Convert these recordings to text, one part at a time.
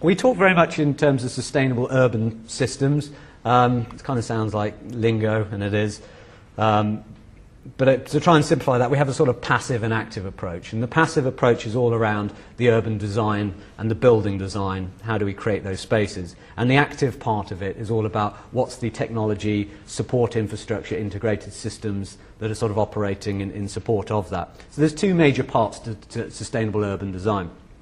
We talk very much in terms of sustainable urban systems. Um, it kind of sounds like lingo, and it is. Um, but it, uh, to try and simplify that, we have a sort of passive and active approach. And the passive approach is all around the urban design and the building design. How do we create those spaces? And the active part of it is all about what's the technology, support infrastructure, integrated systems that are sort of operating in, in support of that. So there's two major parts to, to sustainable urban design.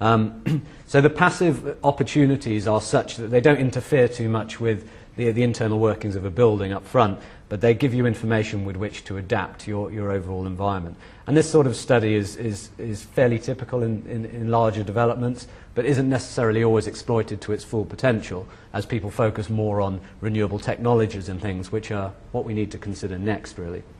Um, so the passive opportunities are such that they don't interfere too much with the, the internal workings of a building up front, but they give you information with which to adapt your, your overall environment. And this sort of study is, is, is fairly typical in, in, in larger developments, but isn't necessarily always exploited to its full potential as people focus more on renewable technologies and things, which are what we need to consider next, really.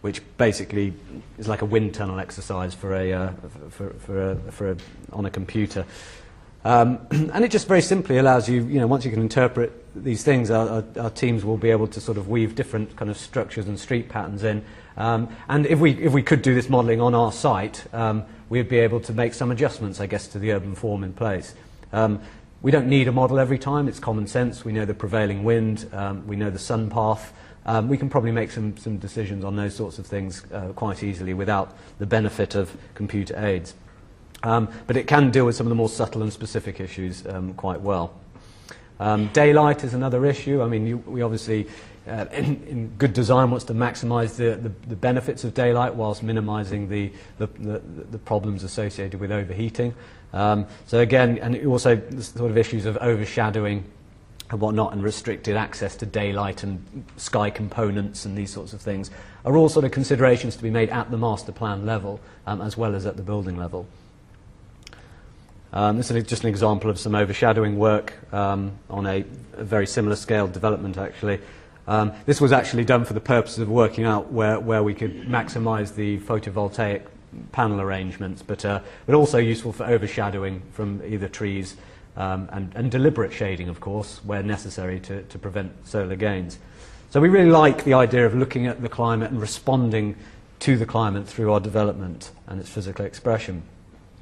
which basically is like a wind tunnel exercise for a, uh, for, for a, for a, on a computer. Um, and it just very simply allows you, you know, once you can interpret these things, our, our, our teams will be able to sort of weave different kind of structures and street patterns in. Um, and if we, if we could do this modelling on our site, um, we'd be able to make some adjustments, I guess, to the urban form in place. Um, we don't need a model every time, it's common sense. We know the prevailing wind, um, we know the sun path. Um, we can probably make some, some decisions on those sorts of things uh, quite easily without the benefit of computer aids. Um, but it can deal with some of the more subtle and specific issues um, quite well. Um, daylight is another issue. I mean, you, we obviously, uh, in, in good design, wants to maximize the, the, the benefits of daylight whilst minimizing the, the, the, the problems associated with overheating. Um, so again, and also the sort of issues of overshadowing and whatnot and restricted access to daylight and sky components and these sorts of things are all sort of considerations to be made at the master plan level um, as well as at the building level. Um, this is just an example of some overshadowing work um, on a, a very similar scale development, actually. Um, this was actually done for the purpose of working out where, where we could maximize the photovoltaic panel arrangements, but, uh, but also useful for overshadowing from either trees um, and, and deliberate shading, of course, where necessary to, to prevent solar gains. So we really like the idea of looking at the climate and responding to the climate through our development and its physical expression.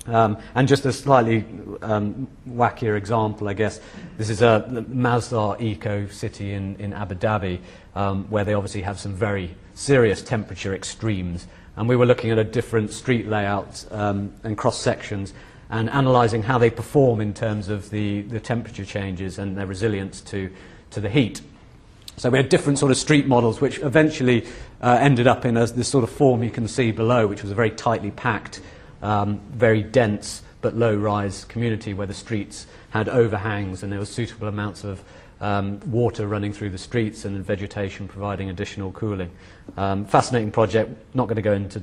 Um, and just a slightly um, wackier example, I guess, this is a Masdar eco city in, in Abu Dhabi, um, where they obviously have some very serious temperature extremes. And we were looking at a different street layout um, and cross sections and analyzing how they perform in terms of the, the temperature changes and their resilience to, to the heat. So we had different sort of street models, which eventually uh, ended up in a, this sort of form you can see below, which was a very tightly packed um, very dense but low-rise community where the streets had overhangs and there was suitable amounts of um, water running through the streets and vegetation providing additional cooling. Um, fascinating project, not going to go into